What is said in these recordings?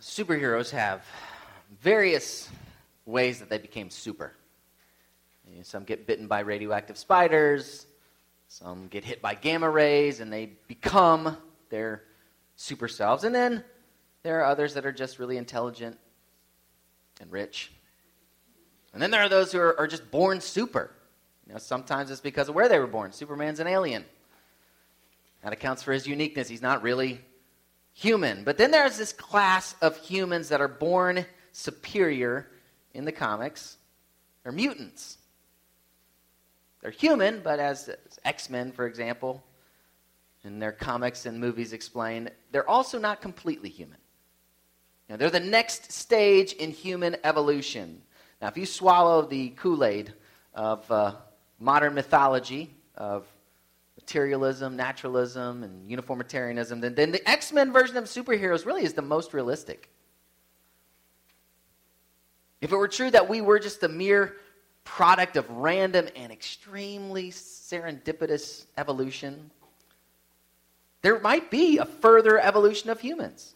superheroes have various ways that they became super. Some get bitten by radioactive spiders, some get hit by gamma rays, and they become their super selves. And then there are others that are just really intelligent and rich. And then there are those who are, are just born super. You know, sometimes it's because of where they were born. Superman's an alien. That accounts for his uniqueness. He's not really human. But then there's this class of humans that are born superior in the comics. They're mutants. They're human, but as, X Men, for example, in their comics and movies explain, they're also not completely human. You know, they're the next stage in human evolution. Now, if you swallow the Kool Aid of uh, modern mythology, of materialism, naturalism, and uniformitarianism, then, then the X Men version of superheroes really is the most realistic. If it were true that we were just a mere product of random and extremely serendipitous evolution, there might be a further evolution of humans.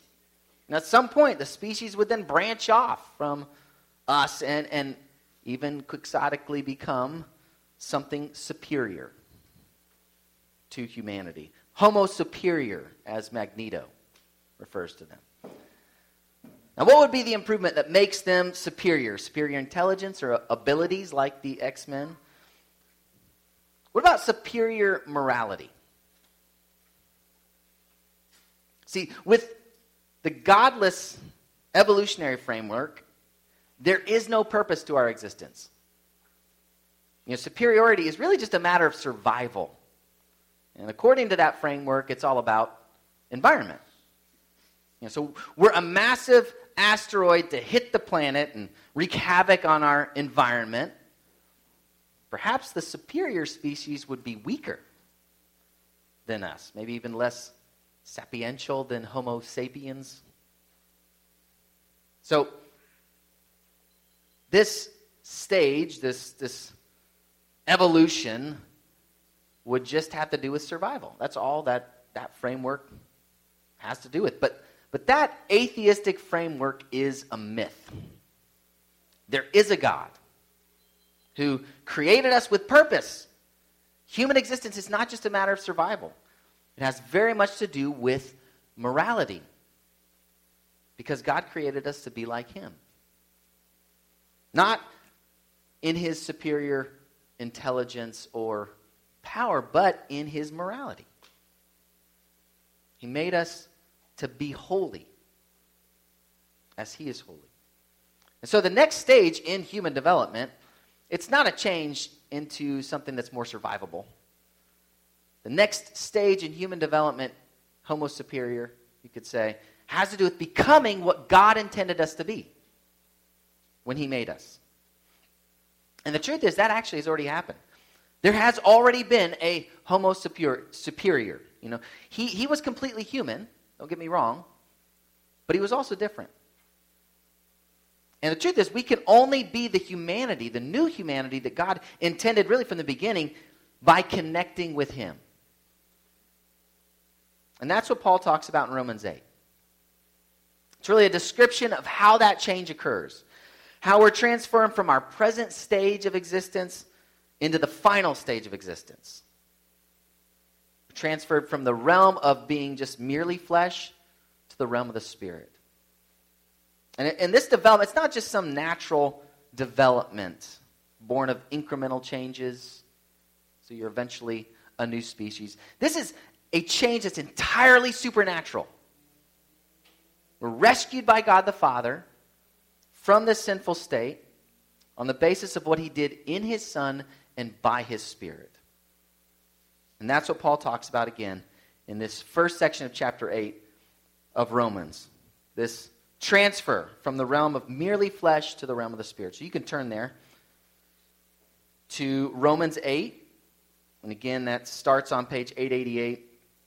And at some point, the species would then branch off from us and, and even quixotically become something superior to humanity. Homo superior, as Magneto refers to them. Now, what would be the improvement that makes them superior? Superior intelligence or abilities like the X Men? What about superior morality? See, with the godless evolutionary framework, there is no purpose to our existence. You know, superiority is really just a matter of survival. And according to that framework, it's all about environment. You know, so we're a massive asteroid to hit the planet and wreak havoc on our environment. Perhaps the superior species would be weaker than us, maybe even less sapiential than Homo sapiens. So, this stage, this, this evolution, would just have to do with survival. That's all that that framework has to do with. But, but that atheistic framework is a myth. There is a God who created us with purpose. Human existence is not just a matter of survival, it has very much to do with morality. Because God created us to be like Him. Not in His superior intelligence or power, but in his morality. He made us to be holy as he is holy. And so the next stage in human development, it's not a change into something that's more survivable. The next stage in human development, Homo superior, you could say, has to do with becoming what God intended us to be when he made us. And the truth is, that actually has already happened. There has already been a Homo superior. You know, he, he was completely human, don't get me wrong, but he was also different. And the truth is, we can only be the humanity, the new humanity that God intended really from the beginning by connecting with Him. And that's what Paul talks about in Romans 8. It's really a description of how that change occurs, how we're transformed from our present stage of existence into the final stage of existence. Transferred from the realm of being just merely flesh to the realm of the spirit. And, and this development, it's not just some natural development born of incremental changes, so you're eventually a new species. This is a change that's entirely supernatural. We're rescued by God the Father from this sinful state on the basis of what he did in his Son and by his Spirit. And that's what Paul talks about again in this first section of chapter 8 of Romans. This transfer from the realm of merely flesh to the realm of the Spirit. So you can turn there to Romans 8. And again, that starts on page 888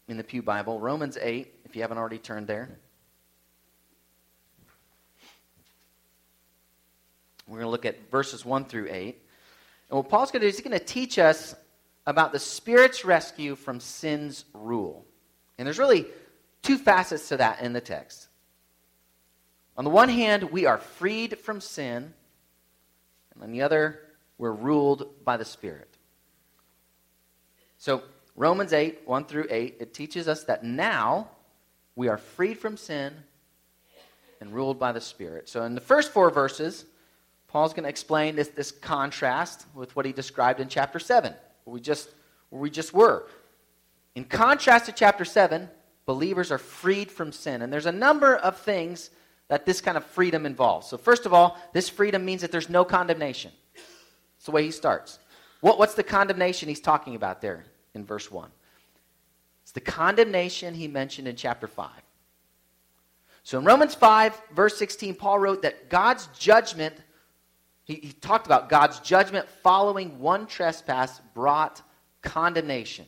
in the Pew Bible. Romans 8, if you haven't already turned there. We're going to look at verses 1 through 8. And what Paul's going to do is he's going to teach us about the Spirit's rescue from sin's rule. And there's really two facets to that in the text. On the one hand, we are freed from sin, and on the other, we're ruled by the Spirit. So, Romans 8, 1 through 8, it teaches us that now we are freed from sin and ruled by the Spirit. So, in the first four verses, Paul's going to explain this, this contrast with what he described in chapter 7, where we just, where we just were. In contrast to chapter 7, believers are freed from sin. And there's a number of things that this kind of freedom involves. So, first of all, this freedom means that there's no condemnation. That's the way he starts. What, what's the condemnation he's talking about there in verse 1? It's the condemnation he mentioned in chapter 5. So, in Romans 5, verse 16, Paul wrote that God's judgment, he, he talked about God's judgment following one trespass brought condemnation.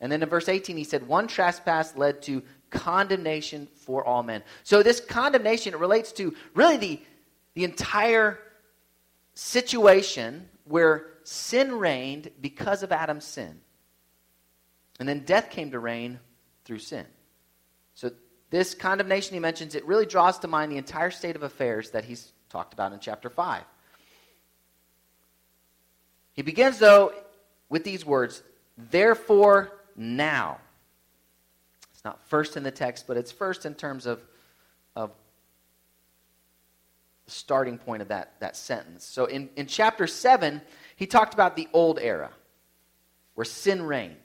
And then in verse 18, he said, One trespass led to condemnation for all men. So this condemnation relates to really the, the entire situation where sin reigned because of Adam's sin. And then death came to reign through sin. So this condemnation he mentions, it really draws to mind the entire state of affairs that he's talked about in chapter 5. He begins, though, with these words Therefore, now It's not first in the text, but it's first in terms of, of the starting point of that, that sentence. So in, in chapter 7, he talked about the old era where sin reigned.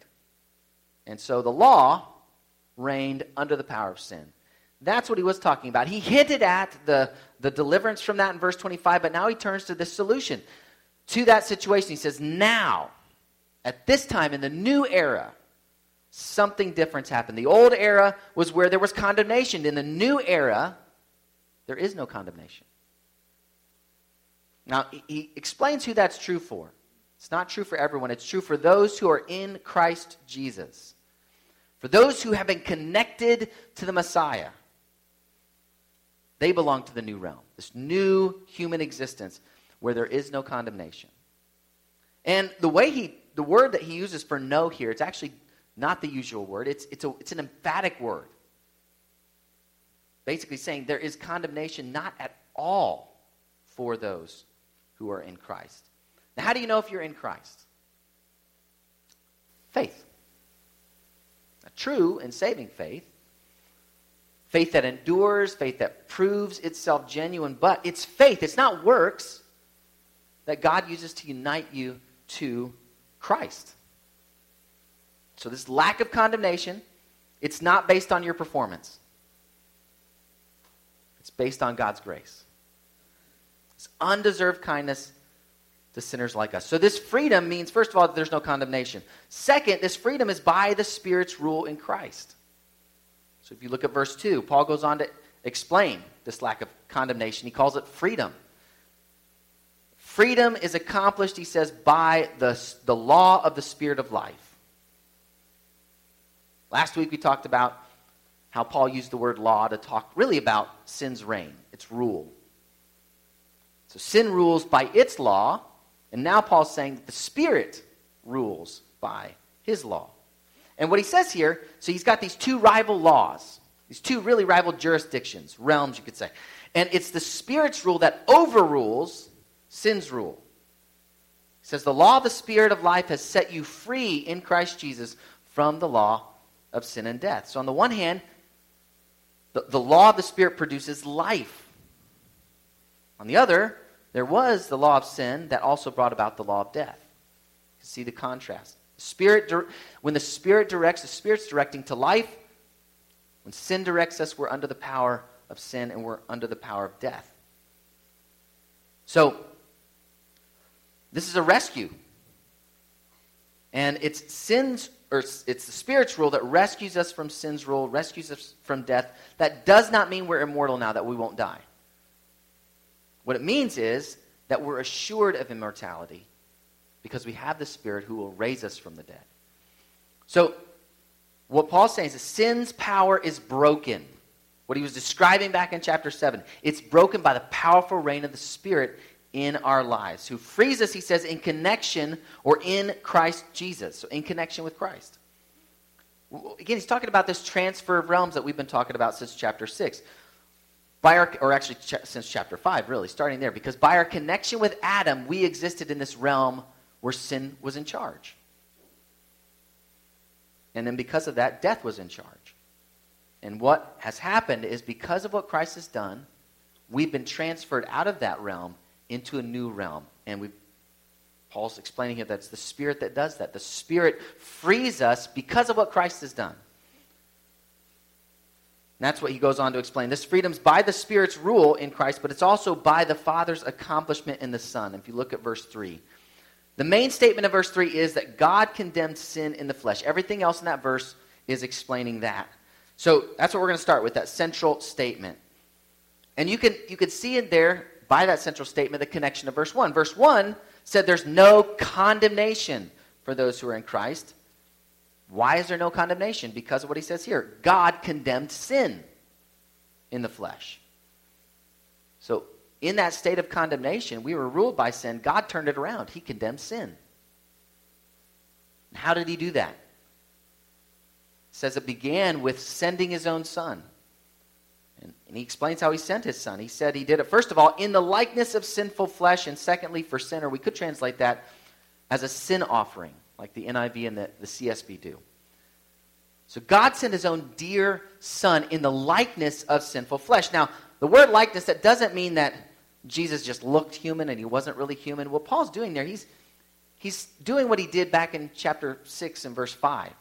And so the law reigned under the power of sin. That's what he was talking about. He hinted at the, the deliverance from that in verse 25, but now he turns to the solution to that situation. He says, Now, at this time in the new era, something different happened. The old era was where there was condemnation. In the new era, there is no condemnation. Now, he explains who that's true for. It's not true for everyone, it's true for those who are in Christ Jesus. For those who have been connected to the Messiah, they belong to the new realm, this new human existence where there is no condemnation. And the way he, the word that he uses for no here, it's actually not the usual word. It's, it's, a, it's an emphatic word. Basically saying there is condemnation not at all for those who are in Christ. Now, how do you know if you're in Christ? Faith. A true and saving faith. Faith that endures, faith that proves itself genuine, but it's faith, it's not works that God uses to unite you to Christ. So, this lack of condemnation, it's not based on your performance, it's based on God's grace. It's undeserved kindness to sinners like us. So, this freedom means, first of all, that there's no condemnation. Second, this freedom is by the Spirit's rule in Christ. So, if you look at verse 2, Paul goes on to explain this lack of condemnation. He calls it freedom. Freedom is accomplished, he says, by the, the law of the Spirit of life. Last week we talked about how Paul used the word law to talk really about sin's reign, its rule. So sin rules by its law, and now Paul's saying that the Spirit rules by his law. And what he says here, so he's got these two rival laws, these two really rival jurisdictions, realms, you could say. And it's the Spirit's rule that overrules sin's rule. He says, The law of the Spirit of life has set you free in Christ Jesus from the law of sin and death. So, on the one hand, the, the law of the Spirit produces life. On the other, there was the law of sin that also brought about the law of death. You see the contrast. Spirit, when the Spirit directs, the Spirit's directing to life. When sin directs us, we're under the power of sin and we're under the power of death. So, this is a rescue. And it's sin's or it's the Spirit's rule that rescues us from sin's rule, rescues us from death. That does not mean we're immortal now, that we won't die. What it means is that we're assured of immortality because we have the Spirit who will raise us from the dead. So, what Paul's saying is sin's power is broken. What he was describing back in chapter 7, it's broken by the powerful reign of the Spirit in our lives, who frees us, he says, in connection or in Christ Jesus. So, in connection with Christ. Again, he's talking about this transfer of realms that we've been talking about since chapter 6. by our, or actually ch- since chapter 5, really, starting there, because by our connection with Adam, we existed in this realm where sin was in charge. And then because of that, death was in charge. And what has happened is because of what Christ has done, we've been transferred out of that realm into a new realm. And we Paul's explaining here that's the Spirit that does that. The Spirit frees us because of what Christ has done. And that's what he goes on to explain. This freedom's by the Spirit's rule in Christ, but it's also by the Father's accomplishment in the Son. If you look at verse 3. The main statement of verse 3 is that God condemned sin in the flesh. Everything else in that verse is explaining that. So that's what we're going to start with, that central statement. And you can, you can see in there, by that central statement, the connection to verse 1. Verse 1 said there's no condemnation for those who are in Christ. Why is there no condemnation? Because of what he says here. God condemned sin in the flesh. So, in that state of condemnation, we were ruled by sin. God turned it around. He condemned sin. How did he do that? It says it began with sending his own son. And, he explains how he sent his son. He said he did it, first of all, in the likeness of sinful flesh, and secondly, for sin, or we could translate that as a sin offering like the NIV and the, the CSB do. So God sent his own dear son in the likeness of sinful flesh. Now, the word likeness, that doesn't mean that Jesus just looked human and he wasn't really human. What Paul's doing there, he's, he's doing what he did back in chapter 6 and verse 5.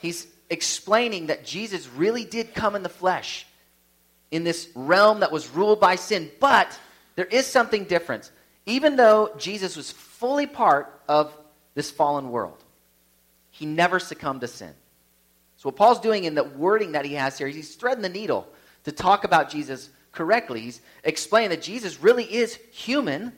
He's explaining that Jesus really did come in the flesh in this realm that was ruled by sin. But there is something different. Even though Jesus was fully part of this fallen world. He never succumbed to sin. So, what Paul's doing in the wording that he has here, he's threading the needle to talk about Jesus correctly. He's explaining that Jesus really is human.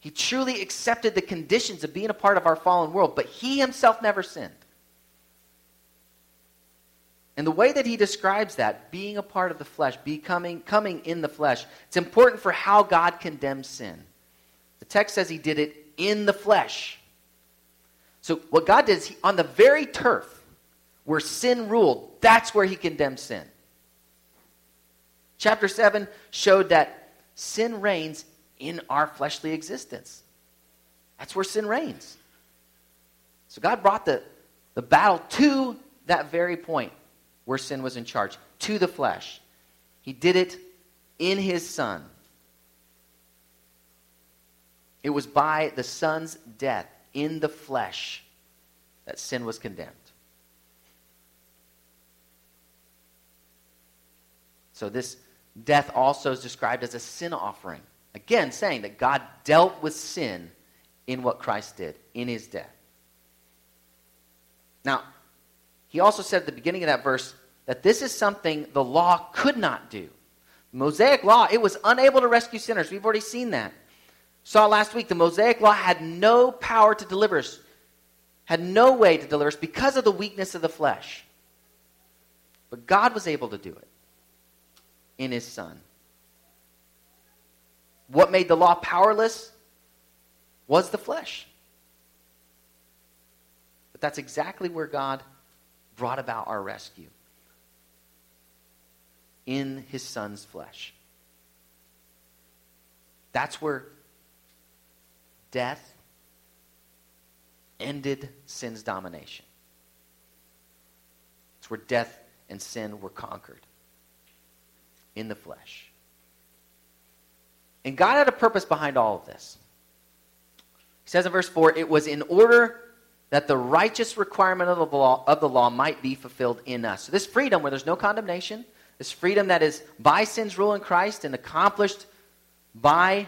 He truly accepted the conditions of being a part of our fallen world, but he himself never sinned. And the way that he describes that, being a part of the flesh, becoming coming in the flesh, it's important for how God condemns sin. The text says he did it in the flesh. So what God did is he, on the very turf where sin ruled, that's where he condemned sin. Chapter 7 showed that sin reigns in our fleshly existence. That's where sin reigns. So God brought the, the battle to that very point where sin was in charge, to the flesh. He did it in his Son. It was by the Son's death in the flesh that sin was condemned. So, this death also is described as a sin offering. Again, saying that God dealt with sin in what Christ did, in his death. Now, he also said at the beginning of that verse that this is something the law could not do. Mosaic law, it was unable to rescue sinners. We've already seen that saw last week, the Mosaic Law had no power to deliver us, had no way to deliver us because of the weakness of the flesh. But God was able to do it in His Son. What made the law powerless was the flesh. But that's exactly where God brought about our rescue in His Son's flesh. That's where death ended sin's domination. It's where death and sin were conquered in the flesh. And God had a purpose behind all of this. He says in verse 4 it was in order that the righteous requirement of the law, of the law might be fulfilled in us. So, this freedom where there's no condemnation, this freedom that is by sin's rule in Christ and accomplished by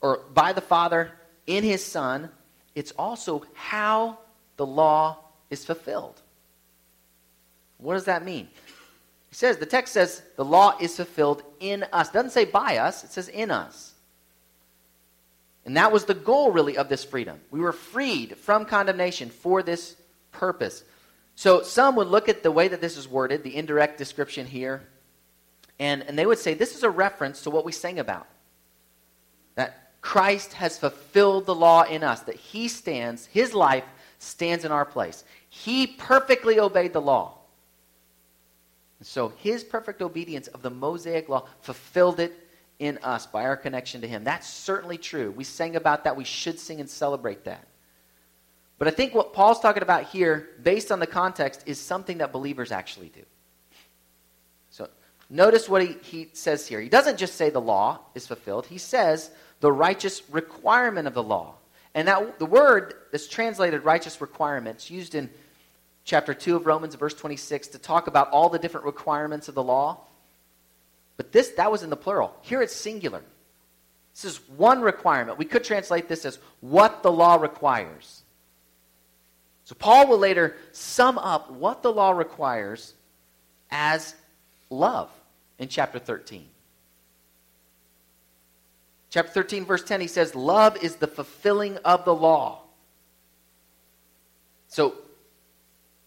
or by the Father in his Son, it's also how the law is fulfilled. What does that mean? He says, the text says the law is fulfilled in us. It doesn't say by us, it says in us. And that was the goal, really, of this freedom. We were freed from condemnation for this purpose. So some would look at the way that this is worded, the indirect description here, and, and they would say this is a reference to what we sang about. That Christ has fulfilled the law in us, that he stands, his life stands in our place. He perfectly obeyed the law. So his perfect obedience of the Mosaic law fulfilled it in us by our connection to him. That's certainly true. We sang about that. We should sing and celebrate that. But I think what Paul's talking about here, based on the context, is something that believers actually do. So notice what he, he says here. He doesn't just say the law is fulfilled, he says the righteous requirement of the law. And that the word that's translated righteous requirements used in chapter 2 of Romans, verse 26, to talk about all the different requirements of the law. But this, that was in the plural. Here it's singular. This is one requirement. We could translate this as what the law requires. So Paul will later sum up what the law requires as love in chapter 13. Chapter 13, verse 10, he says, Love is the fulfilling of the law. So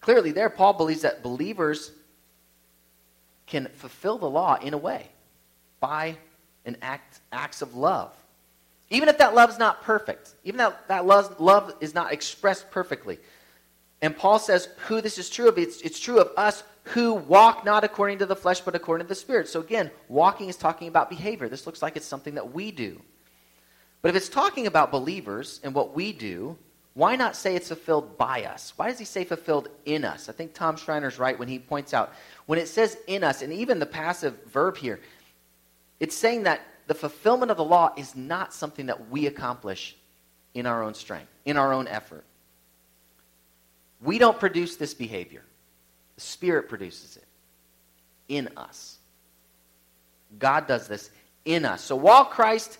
clearly, there, Paul believes that believers can fulfill the law in a way by an act acts of love. Even if that love is not perfect, even that that love, love is not expressed perfectly. And Paul says who this is true of. It's, it's true of us who walk not according to the flesh, but according to the Spirit. So again, walking is talking about behavior. This looks like it's something that we do. But if it's talking about believers and what we do, why not say it's fulfilled by us? Why does he say fulfilled in us? I think Tom Schreiner's right when he points out when it says in us, and even the passive verb here, it's saying that the fulfillment of the law is not something that we accomplish in our own strength, in our own effort. We don't produce this behavior, the Spirit produces it in us. God does this in us. So while Christ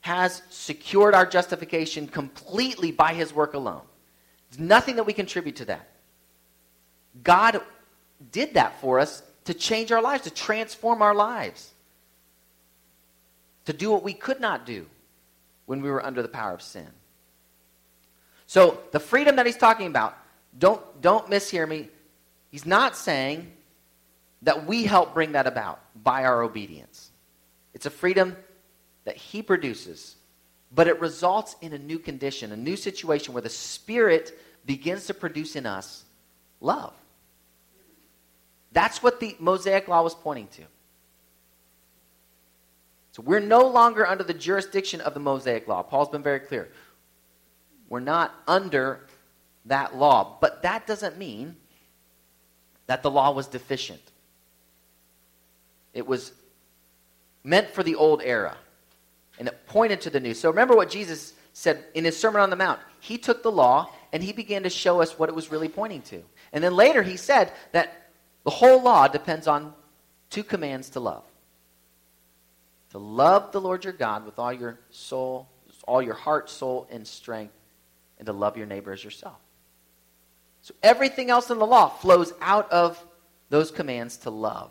has secured our justification completely by his work alone, there's nothing that we contribute to that. God did that for us to change our lives, to transform our lives, to do what we could not do when we were under the power of sin. So, the freedom that he's talking about don't, don't mishear me. He's not saying that we help bring that about by our obedience. It's a freedom that He produces, but it results in a new condition, a new situation where the Spirit begins to produce in us love. That's what the Mosaic Law was pointing to. So we're no longer under the jurisdiction of the Mosaic Law. Paul's been very clear. We're not under that law. But that doesn't mean that the law was deficient. It was meant for the old era, and it pointed to the new. So remember what Jesus said in his Sermon on the Mount. He took the law and he began to show us what it was really pointing to. And then later he said that the whole law depends on two commands to love to love the Lord your God with all your soul, all your heart, soul, and strength, and to love your neighbor as yourself. So everything else in the law flows out of those commands to love.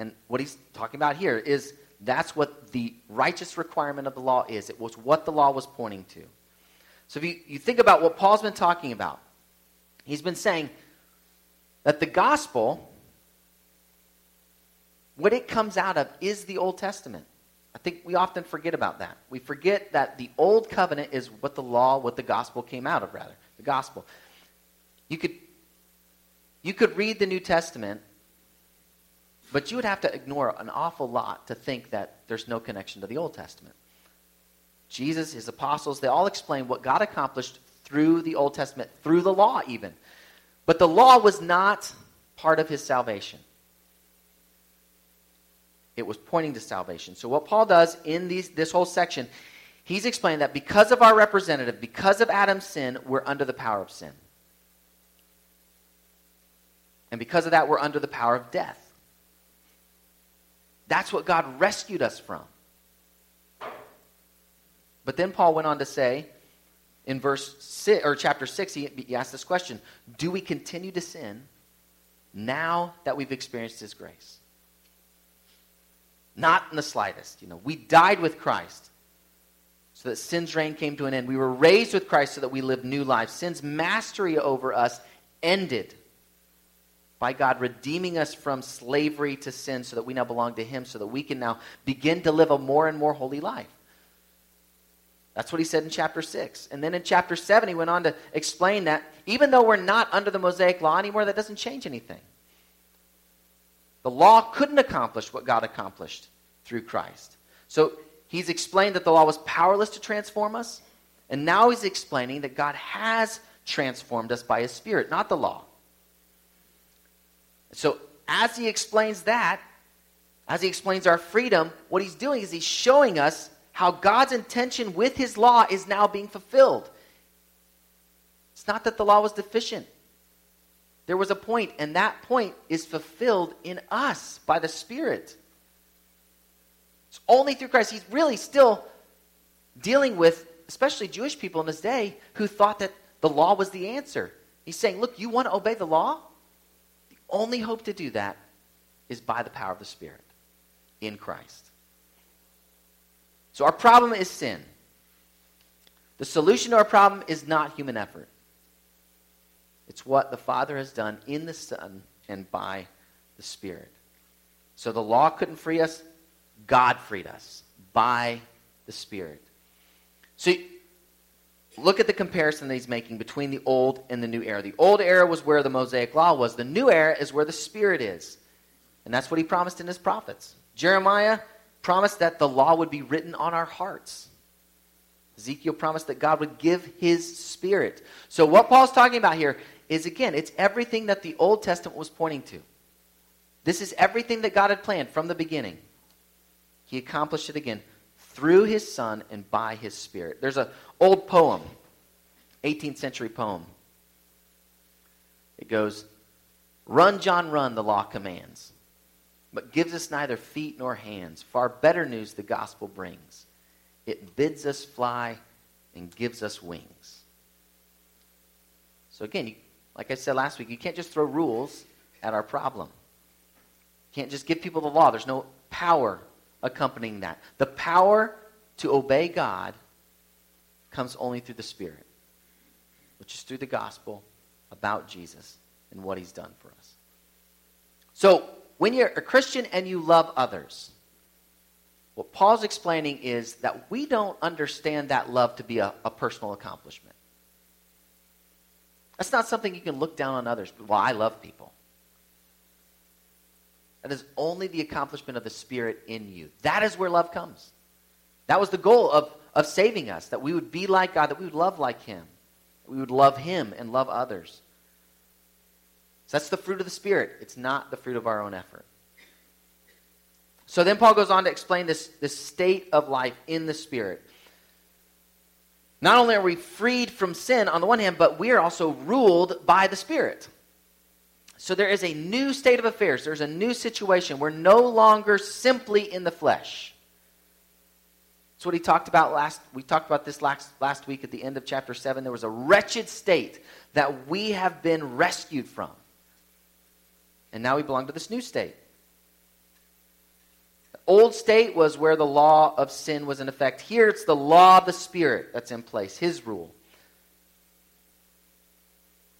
And what he's talking about here is that's what the righteous requirement of the law is. It was what the law was pointing to. So if you, you think about what Paul's been talking about, he's been saying that the gospel, what it comes out of is the Old Testament. I think we often forget about that. We forget that the old covenant is what the law, what the gospel came out of, rather the gospel. You could, you could read the New Testament, but you would have to ignore an awful lot to think that there's no connection to the Old Testament. Jesus, his apostles, they all explain what God accomplished through the Old Testament, through the law even. But the law was not part of his salvation. It was pointing to salvation. So, what Paul does in these, this whole section He's explaining that because of our representative, because of Adam's sin, we're under the power of sin. And because of that, we're under the power of death. That's what God rescued us from. But then Paul went on to say in verse six, or chapter 6, he, he asked this question Do we continue to sin now that we've experienced his grace? Not in the slightest. You know, we died with Christ so that sin's reign came to an end. We were raised with Christ so that we live new lives. Sin's mastery over us ended by God redeeming us from slavery to sin so that we now belong to Him, so that we can now begin to live a more and more holy life. That's what he said in chapter 6. And then in chapter 7, he went on to explain that even though we're not under the Mosaic law anymore, that doesn't change anything. The law couldn't accomplish what God accomplished through Christ. So he's explained that the law was powerless to transform us, and now he's explaining that God has transformed us by his Spirit, not the law. So as he explains that, as he explains our freedom, what he's doing is he's showing us how God's intention with his law is now being fulfilled. It's not that the law was deficient. There was a point, and that point is fulfilled in us by the Spirit. It's only through Christ. He's really still dealing with, especially Jewish people in his day, who thought that the law was the answer. He's saying, Look, you want to obey the law? The only hope to do that is by the power of the Spirit in Christ. So our problem is sin. The solution to our problem is not human effort. It's what the Father has done in the Son and by the Spirit. So the law couldn't free us, God freed us by the Spirit. So look at the comparison that he's making between the old and the new era. The old era was where the Mosaic law was, the new era is where the Spirit is. And that's what he promised in his prophets. Jeremiah promised that the law would be written on our hearts. Ezekiel promised that God would give his spirit. So, what Paul's talking about here is again, it's everything that the Old Testament was pointing to. This is everything that God had planned from the beginning. He accomplished it again through his son and by his spirit. There's an old poem, 18th century poem. It goes, Run, John, run, the law commands but gives us neither feet nor hands. Far better news the gospel brings. It bids us fly and gives us wings. So, again, you, like I said last week, you can't just throw rules at our problem. You can't just give people the law. There's no power accompanying that. The power to obey God comes only through the Spirit, which is through the gospel about Jesus and what he's done for us. So, when you're a Christian and you love others, what Paul's explaining is that we don't understand that love to be a, a personal accomplishment. That's not something you can look down on others. Well, I love people. That is only the accomplishment of the Spirit in you. That is where love comes. That was the goal of, of saving us, that we would be like God, that we would love like Him, we would love Him and love others. So that's the fruit of the Spirit. It's not the fruit of our own effort. So then Paul goes on to explain this, this state of life in the Spirit. Not only are we freed from sin on the one hand, but we are also ruled by the Spirit. So there is a new state of affairs. There's a new situation. We're no longer simply in the flesh. That's what he talked about last. We talked about this last, last week at the end of chapter 7. There was a wretched state that we have been rescued from. And now we belong to this new state. The old state was where the law of sin was in effect. Here it's the law of the Spirit that's in place, His rule.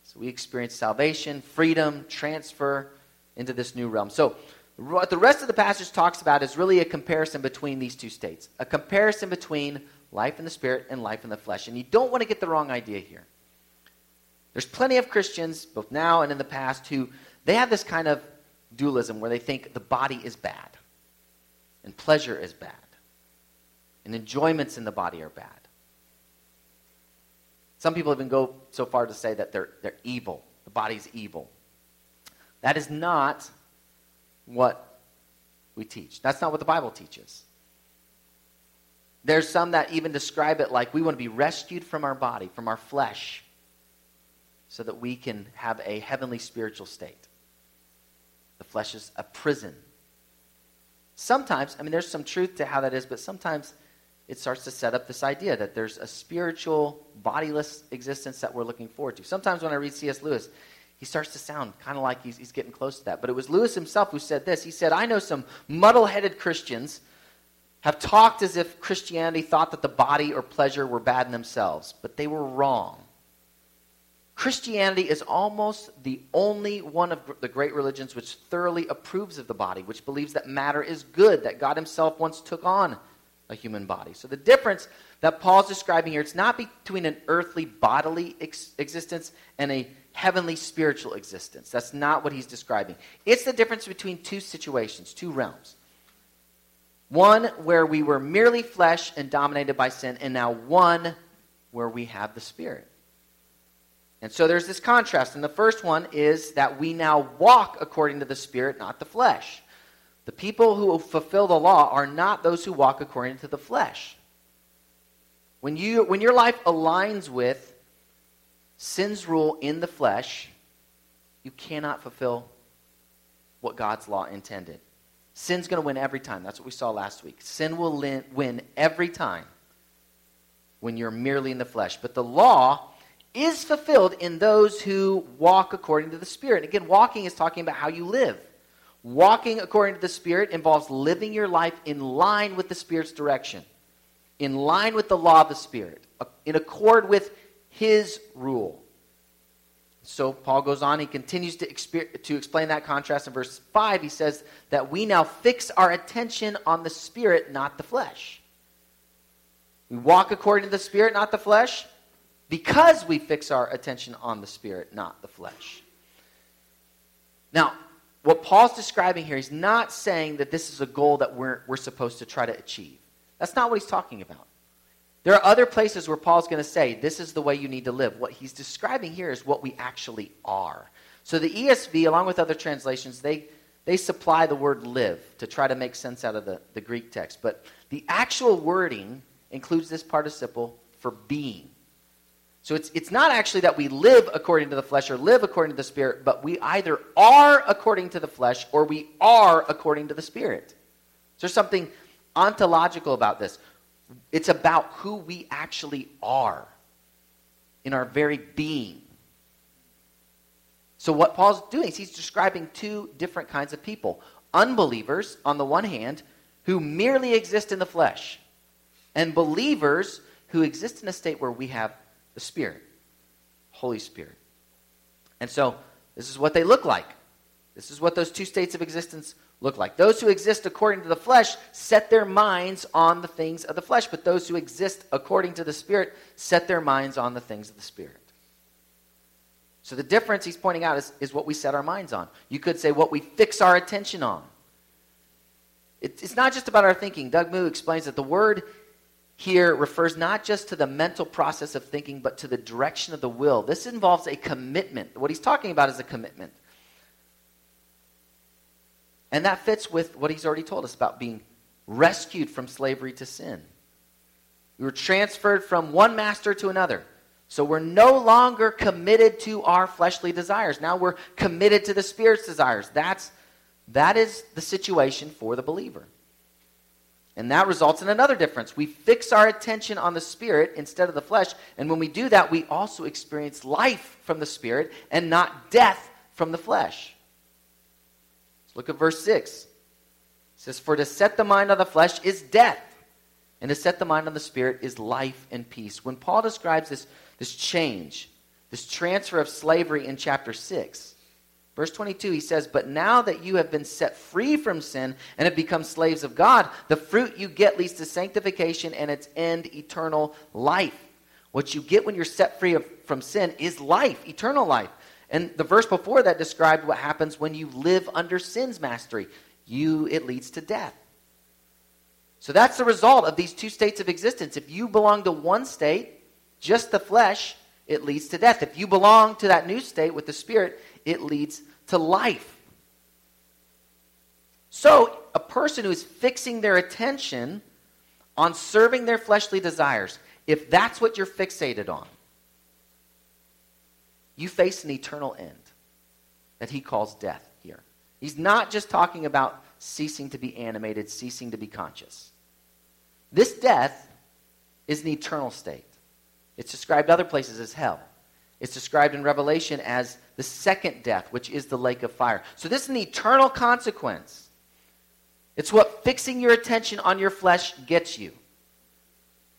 So we experience salvation, freedom, transfer into this new realm. So what the rest of the passage talks about is really a comparison between these two states, a comparison between life in the Spirit and life in the flesh. And you don't want to get the wrong idea here. There's plenty of Christians, both now and in the past, who they have this kind of dualism where they think the body is bad and pleasure is bad and enjoyments in the body are bad. Some people even go so far to say that they're, they're evil. The body's evil. That is not what we teach. That's not what the Bible teaches. There's some that even describe it like we want to be rescued from our body, from our flesh, so that we can have a heavenly spiritual state. The flesh is a prison. Sometimes, I mean, there's some truth to how that is, but sometimes it starts to set up this idea that there's a spiritual, bodiless existence that we're looking forward to. Sometimes when I read C.S. Lewis, he starts to sound kind of like he's, he's getting close to that. But it was Lewis himself who said this. He said, I know some muddle headed Christians have talked as if Christianity thought that the body or pleasure were bad in themselves, but they were wrong. Christianity is almost the only one of the great religions which thoroughly approves of the body, which believes that matter is good, that God himself once took on a human body. So the difference that Paul's describing here, it's not between an earthly bodily ex- existence and a heavenly spiritual existence. That's not what he's describing. It's the difference between two situations, two realms. One where we were merely flesh and dominated by sin, and now one where we have the Spirit. And so there's this contrast. And the first one is that we now walk according to the Spirit, not the flesh. The people who fulfill the law are not those who walk according to the flesh. When, you, when your life aligns with sin's rule in the flesh, you cannot fulfill what God's law intended. Sin's going to win every time. That's what we saw last week. Sin will win every time when you're merely in the flesh. But the law is fulfilled in those who walk according to the Spirit. Again, walking is talking about how you live. Walking according to the Spirit involves living your life in line with the Spirit's direction, in line with the law of the Spirit, in accord with His rule. So Paul goes on, he continues to, to explain that contrast in verse 5. He says that we now fix our attention on the Spirit, not the flesh. We walk according to the Spirit, not the flesh because we fix our attention on the Spirit, not the flesh. Now, what Paul's describing here, he's not saying that this is a goal that we're, we're supposed to try to achieve. That's not what he's talking about. There are other places where Paul's going to say, this is the way you need to live. What he's describing here is what we actually are. So the ESV, along with other translations, they, they supply the word live to try to make sense out of the, the Greek text. But the actual wording includes this participle for being. So it's, it's not actually that we live according to the flesh or live according to the Spirit, but we either are according to the flesh or we are according to the Spirit. There's something ontological about this. It's about who we actually are in our very being. So, what Paul's doing is he's describing two different kinds of people unbelievers, on the one hand, who merely exist in the flesh, and believers who exist in a state where we have the Spirit, Holy Spirit. And so, this is what they look like. This is what those two states of existence look like. Those who exist according to the flesh set their minds on the things of the flesh, but those who exist according to the Spirit set their minds on the things of the Spirit. So the difference he's pointing out is, is what we set our minds on. You could say what we fix our attention on. It, it's not just about our thinking. Doug Moo explains that the word here refers not just to the mental process of thinking, but to the direction of the will. This involves a commitment. What he's talking about is a commitment. And that fits with what he's already told us about being rescued from slavery to sin. We were transferred from one master to another. So we're no longer committed to our fleshly desires. Now we're committed to the Spirit's desires. That's, that is the situation for the believer. And that results in another difference. We fix our attention on the Spirit instead of the flesh. And when we do that, we also experience life from the Spirit and not death from the flesh. Let's look at verse 6. It says, For to set the mind on the flesh is death, and to set the mind on the Spirit is life and peace. When Paul describes this, this change, this transfer of slavery in chapter 6, Verse 22, he says, But now that you have been set free from sin and have become slaves of God, the fruit you get leads to sanctification and its end, eternal life. What you get when you're set free of, from sin is life, eternal life. And the verse before that described what happens when you live under sin's mastery. You, it leads to death. So that's the result of these two states of existence. If you belong to one state, just the flesh, it leads to death. If you belong to that new state with the Spirit, it leads to life. So, a person who is fixing their attention on serving their fleshly desires, if that's what you're fixated on, you face an eternal end that he calls death here. He's not just talking about ceasing to be animated, ceasing to be conscious. This death is an eternal state. It's described other places as hell. It's described in Revelation as the second death, which is the lake of fire. So this is an eternal consequence. It's what fixing your attention on your flesh gets you.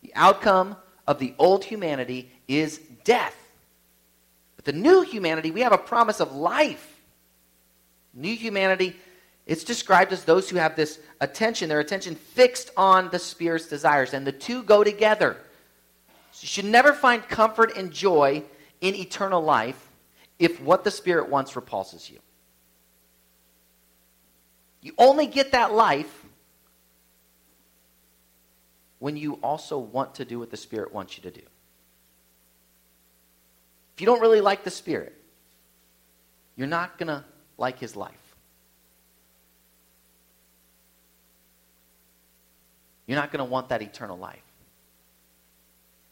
The outcome of the old humanity is death. But the new humanity, we have a promise of life. New humanity, it's described as those who have this attention, their attention fixed on the Spirit's desires, and the two go together. So you should never find comfort and joy in eternal life if what the Spirit wants repulses you. You only get that life when you also want to do what the Spirit wants you to do. If you don't really like the Spirit, you're not going to like His life. You're not going to want that eternal life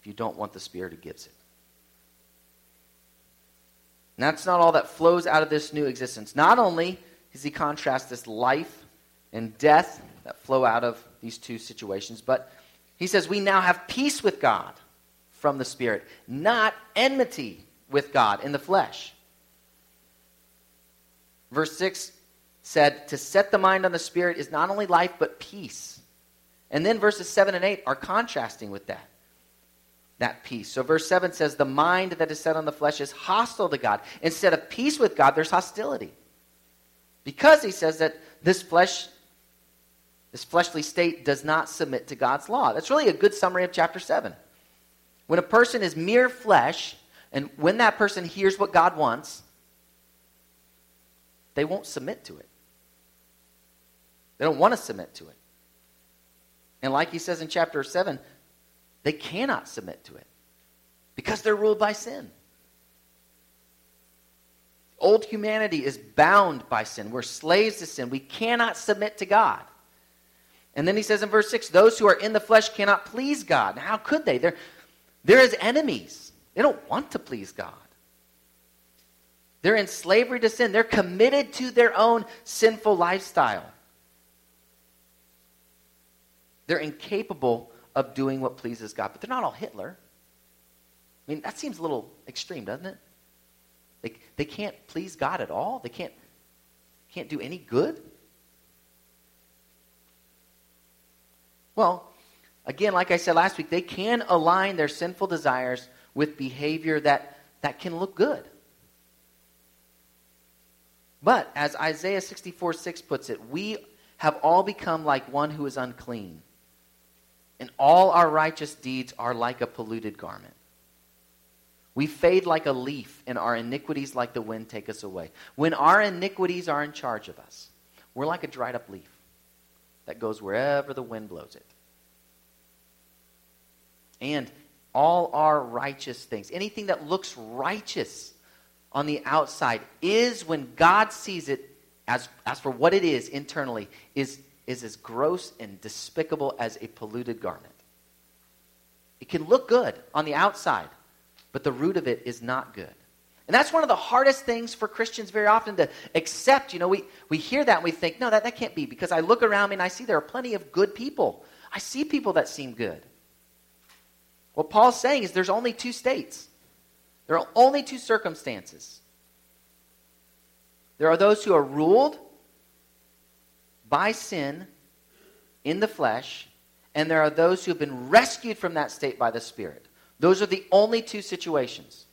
if you don't want the Spirit who gives it. And that's not all that flows out of this new existence. Not only does he contrast this life and death that flow out of these two situations, but he says we now have peace with God from the Spirit, not enmity with God in the flesh. Verse 6 said, To set the mind on the Spirit is not only life, but peace. And then verses 7 and 8 are contrasting with that that peace. So verse 7 says, The mind that is set on the flesh is hostile to God. Instead of peace with God, there's hostility. Because he says that this flesh, this fleshly state does not submit to God's law. That's really a good summary of chapter 7. When a person is mere flesh, and when that person hears what God wants, they won't submit to it. They don't want to submit to it. And like he says in chapter 7, they cannot submit to it because they're ruled by sin. Old humanity is bound by sin. We're slaves to sin. We cannot submit to God. And then he says in verse 6 those who are in the flesh cannot please God. Now, how could they? They're, they're his enemies. They don't want to please God. They're in slavery to sin. They're committed to their own sinful lifestyle. They're incapable of doing what pleases God. But they're not all Hitler. I mean, that seems a little extreme, doesn't it? They, they can't please God at all. They can't, can't do any good. Well, again, like I said last week, they can align their sinful desires with behavior that, that can look good. But as Isaiah 64 6 puts it, we have all become like one who is unclean and all our righteous deeds are like a polluted garment. We fade like a leaf, and our iniquities, like the wind, take us away. When our iniquities are in charge of us, we're like a dried up leaf that goes wherever the wind blows it. And all our righteous things, anything that looks righteous on the outside, is when God sees it as, as for what it is internally, is is as gross and despicable as a polluted garment. It can look good on the outside, but the root of it is not good. And that's one of the hardest things for Christians very often to accept. You know, we, we hear that and we think, no, that, that can't be because I look around me and I see there are plenty of good people. I see people that seem good. What Paul's saying is there's only two states, there are only two circumstances. There are those who are ruled by sin in the flesh, and there are those who have been rescued from that state by the Spirit. Those are the only two situations.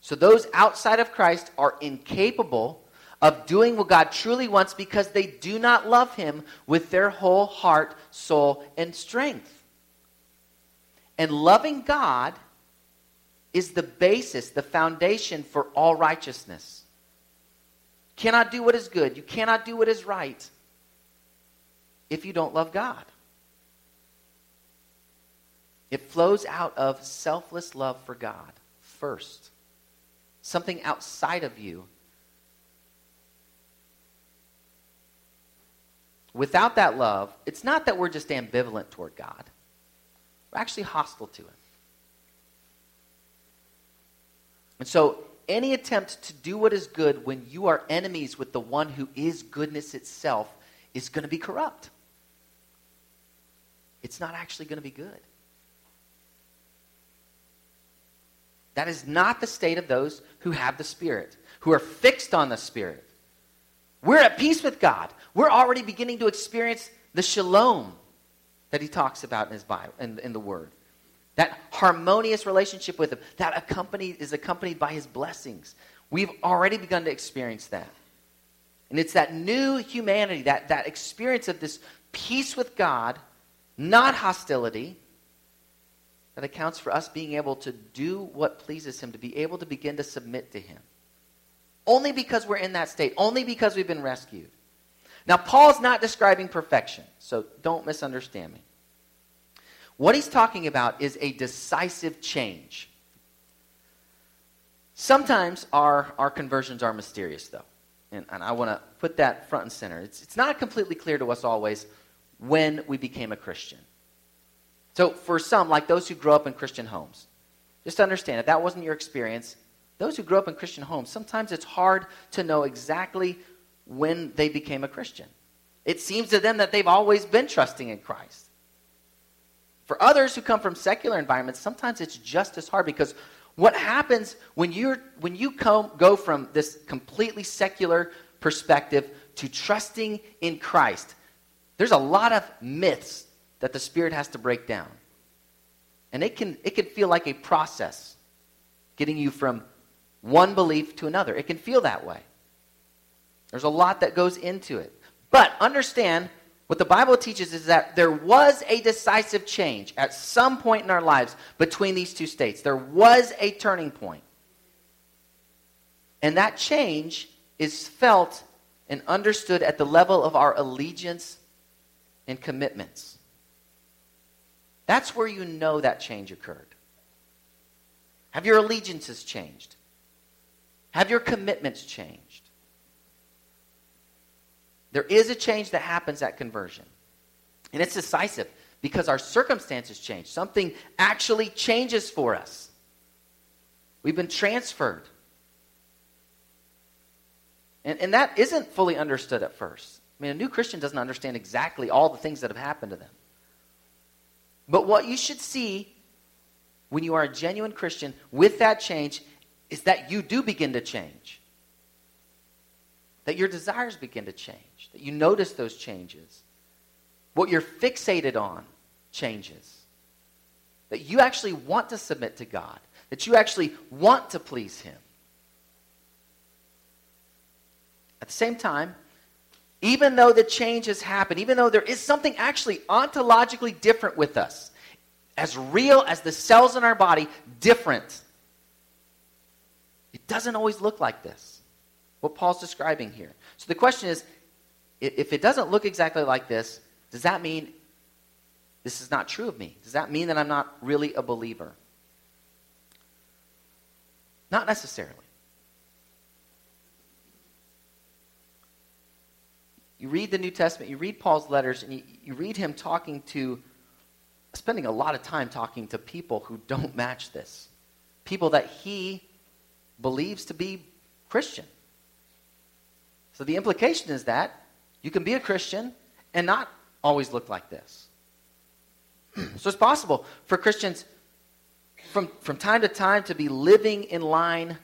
So those outside of Christ are incapable of doing what God truly wants because they do not love Him with their whole heart, soul, and strength. And loving God is the basis, the foundation for all righteousness cannot do what is good. You cannot do what is right if you don't love God. It flows out of selfless love for God first, something outside of you. Without that love, it's not that we're just ambivalent toward God, we're actually hostile to Him. And so any attempt to do what is good when you are enemies with the one who is goodness itself is going to be corrupt. It's not actually going to be good. That is not the state of those who have the Spirit, who are fixed on the Spirit. We're at peace with God. We're already beginning to experience the shalom that he talks about in his Bible, in, in the Word. That harmonious relationship with Him, that accompanied, is accompanied by His blessings. We've already begun to experience that. And it's that new humanity, that, that experience of this peace with God, not hostility, that accounts for us being able to do what pleases Him, to be able to begin to submit to Him. Only because we're in that state, only because we've been rescued. Now, Paul's not describing perfection, so don't misunderstand me. What he's talking about is a decisive change. Sometimes our, our conversions are mysterious, though. And, and I want to put that front and center. It's, it's not completely clear to us always when we became a Christian. So, for some, like those who grow up in Christian homes, just understand if that wasn't your experience, those who grow up in Christian homes, sometimes it's hard to know exactly when they became a Christian. It seems to them that they've always been trusting in Christ. For others who come from secular environments, sometimes it's just as hard because what happens when, you're, when you come, go from this completely secular perspective to trusting in Christ, there's a lot of myths that the Spirit has to break down. And it can, it can feel like a process getting you from one belief to another. It can feel that way. There's a lot that goes into it. But understand what the Bible teaches is that there was a decisive change at some point in our lives between these two states. There was a turning point. And that change is felt and understood at the level of our allegiance and commitments. That's where you know that change occurred. Have your allegiances changed? Have your commitments changed? There is a change that happens at conversion. And it's decisive because our circumstances change. Something actually changes for us. We've been transferred. And, and that isn't fully understood at first. I mean, a new Christian doesn't understand exactly all the things that have happened to them. But what you should see when you are a genuine Christian with that change is that you do begin to change that your desires begin to change, that you notice those changes. What you're fixated on changes. That you actually want to submit to God, that you actually want to please Him. At the same time, even though the change has happened, even though there is something actually ontologically different with us, as real as the cells in our body, different, it doesn't always look like this what Paul's describing here. So the question is if it doesn't look exactly like this, does that mean this is not true of me? Does that mean that I'm not really a believer? Not necessarily. You read the New Testament, you read Paul's letters, and you, you read him talking to, spending a lot of time talking to people who don't match this. People that he believes to be Christian. So the implication is that you can be a Christian and not always look like this. so it's possible for Christians from, from time to time to be living in line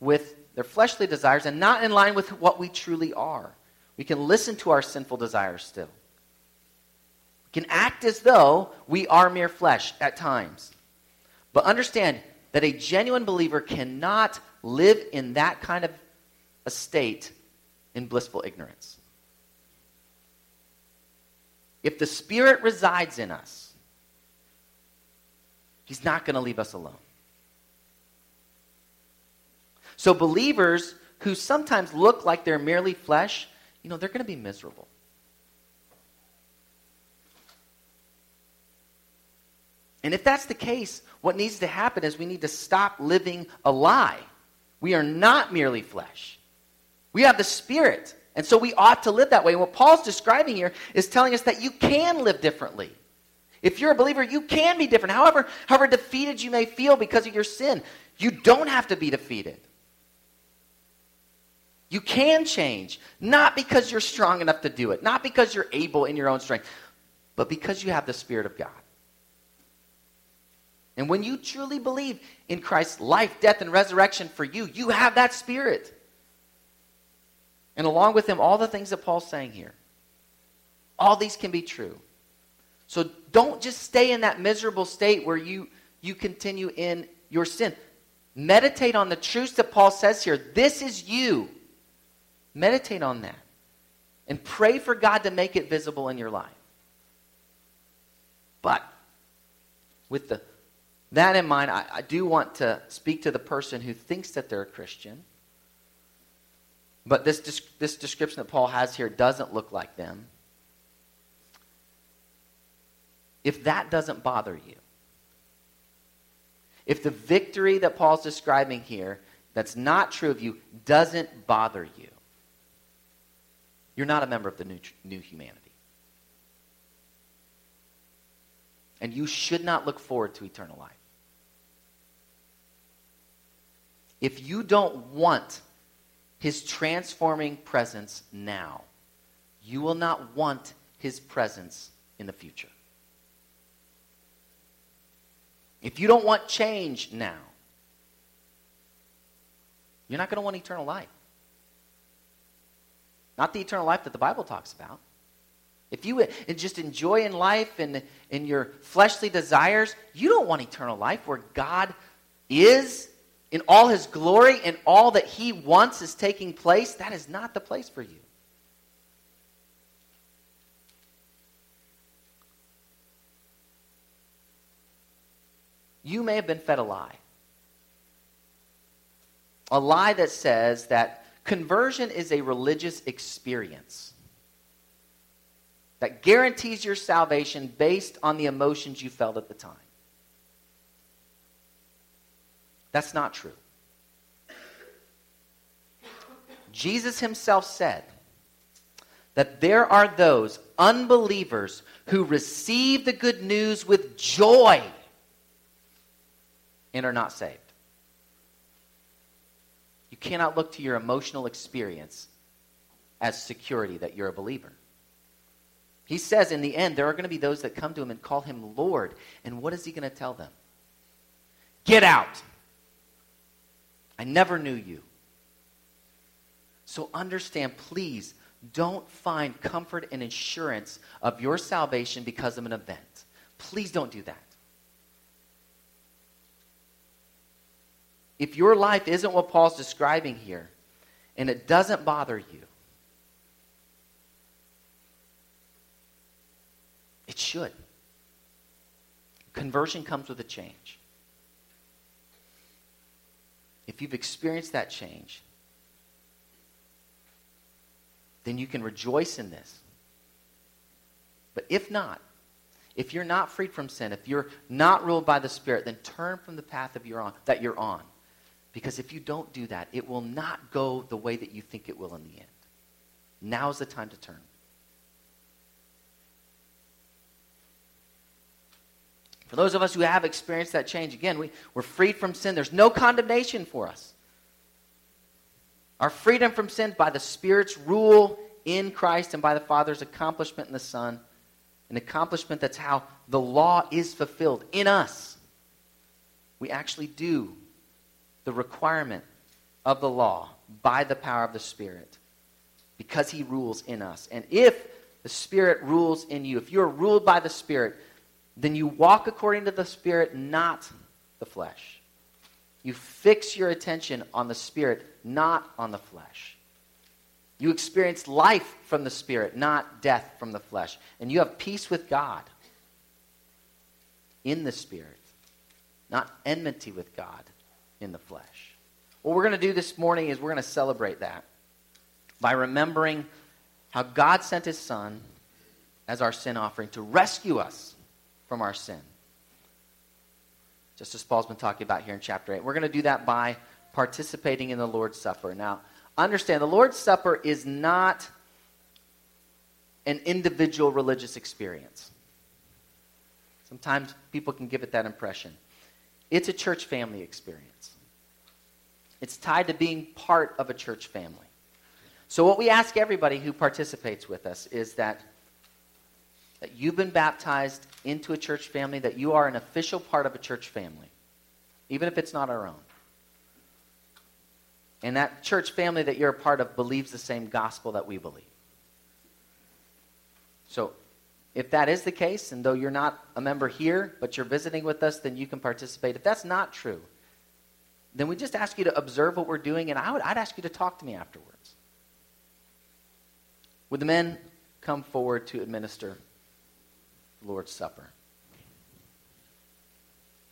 with their fleshly desires and not in line with what we truly are. We can listen to our sinful desires still. We can act as though we are mere flesh at times. But understand that a genuine believer cannot live in that kind of a state in blissful ignorance. If the Spirit resides in us, He's not going to leave us alone. So, believers who sometimes look like they're merely flesh, you know, they're going to be miserable. And if that's the case, what needs to happen is we need to stop living a lie. We are not merely flesh. We have the Spirit. And so we ought to live that way. And what Paul's describing here is telling us that you can live differently. If you're a believer, you can be different. However, however defeated you may feel because of your sin, you don't have to be defeated. You can change, not because you're strong enough to do it, not because you're able in your own strength, but because you have the Spirit of God. And when you truly believe in Christ's life, death, and resurrection for you, you have that Spirit. And along with them, all the things that Paul's saying here. All these can be true. So don't just stay in that miserable state where you, you continue in your sin. Meditate on the truths that Paul says here. This is you. Meditate on that. And pray for God to make it visible in your life. But with the, that in mind, I, I do want to speak to the person who thinks that they're a Christian. But this, this description that Paul has here doesn't look like them. If that doesn't bother you, if the victory that Paul's describing here that's not true of you doesn't bother you, you're not a member of the new, new humanity. And you should not look forward to eternal life. If you don't want his transforming presence now, you will not want his presence in the future. If you don't want change now, you're not going to want eternal life. Not the eternal life that the Bible talks about. If you just enjoy in life and in your fleshly desires, you don't want eternal life where God is in all his glory and all that he wants is taking place. That is not the place for you. You may have been fed a lie. A lie that says that conversion is a religious experience that guarantees your salvation based on the emotions you felt at the time. That's not true. Jesus himself said that there are those unbelievers who receive the good news with joy and are not saved. You cannot look to your emotional experience as security that you're a believer. He says in the end, there are going to be those that come to him and call him Lord. And what is he going to tell them? Get out. I never knew you. So understand, please, don't find comfort and assurance of your salvation because of an event. Please don't do that. If your life isn't what Paul's describing here, and it doesn't bother you, It should. Conversion comes with a change. If you've experienced that change, then you can rejoice in this. But if not, if you're not freed from sin, if you're not ruled by the Spirit, then turn from the path of on, that you're on. Because if you don't do that, it will not go the way that you think it will in the end. Now's the time to turn. For those of us who have experienced that change, again, we, we're freed from sin. There's no condemnation for us. Our freedom from sin by the Spirit's rule in Christ and by the Father's accomplishment in the Son, an accomplishment that's how the law is fulfilled in us. We actually do the requirement of the law by the power of the Spirit because He rules in us. And if the Spirit rules in you, if you're ruled by the Spirit, then you walk according to the Spirit, not the flesh. You fix your attention on the Spirit, not on the flesh. You experience life from the Spirit, not death from the flesh. And you have peace with God in the Spirit, not enmity with God in the flesh. What we're going to do this morning is we're going to celebrate that by remembering how God sent his Son as our sin offering to rescue us from our sin. Just as Paul's been talking about here in chapter 8. We're going to do that by participating in the Lord's Supper. Now, understand the Lord's Supper is not an individual religious experience. Sometimes people can give it that impression. It's a church family experience. It's tied to being part of a church family. So, what we ask everybody who participates with us is that that you've been baptized into a church family, that you are an official part of a church family, even if it's not our own. And that church family that you're a part of believes the same gospel that we believe. So, if that is the case, and though you're not a member here, but you're visiting with us, then you can participate. If that's not true, then we just ask you to observe what we're doing, and I would, I'd ask you to talk to me afterwards. Would the men come forward to administer Lord's Supper.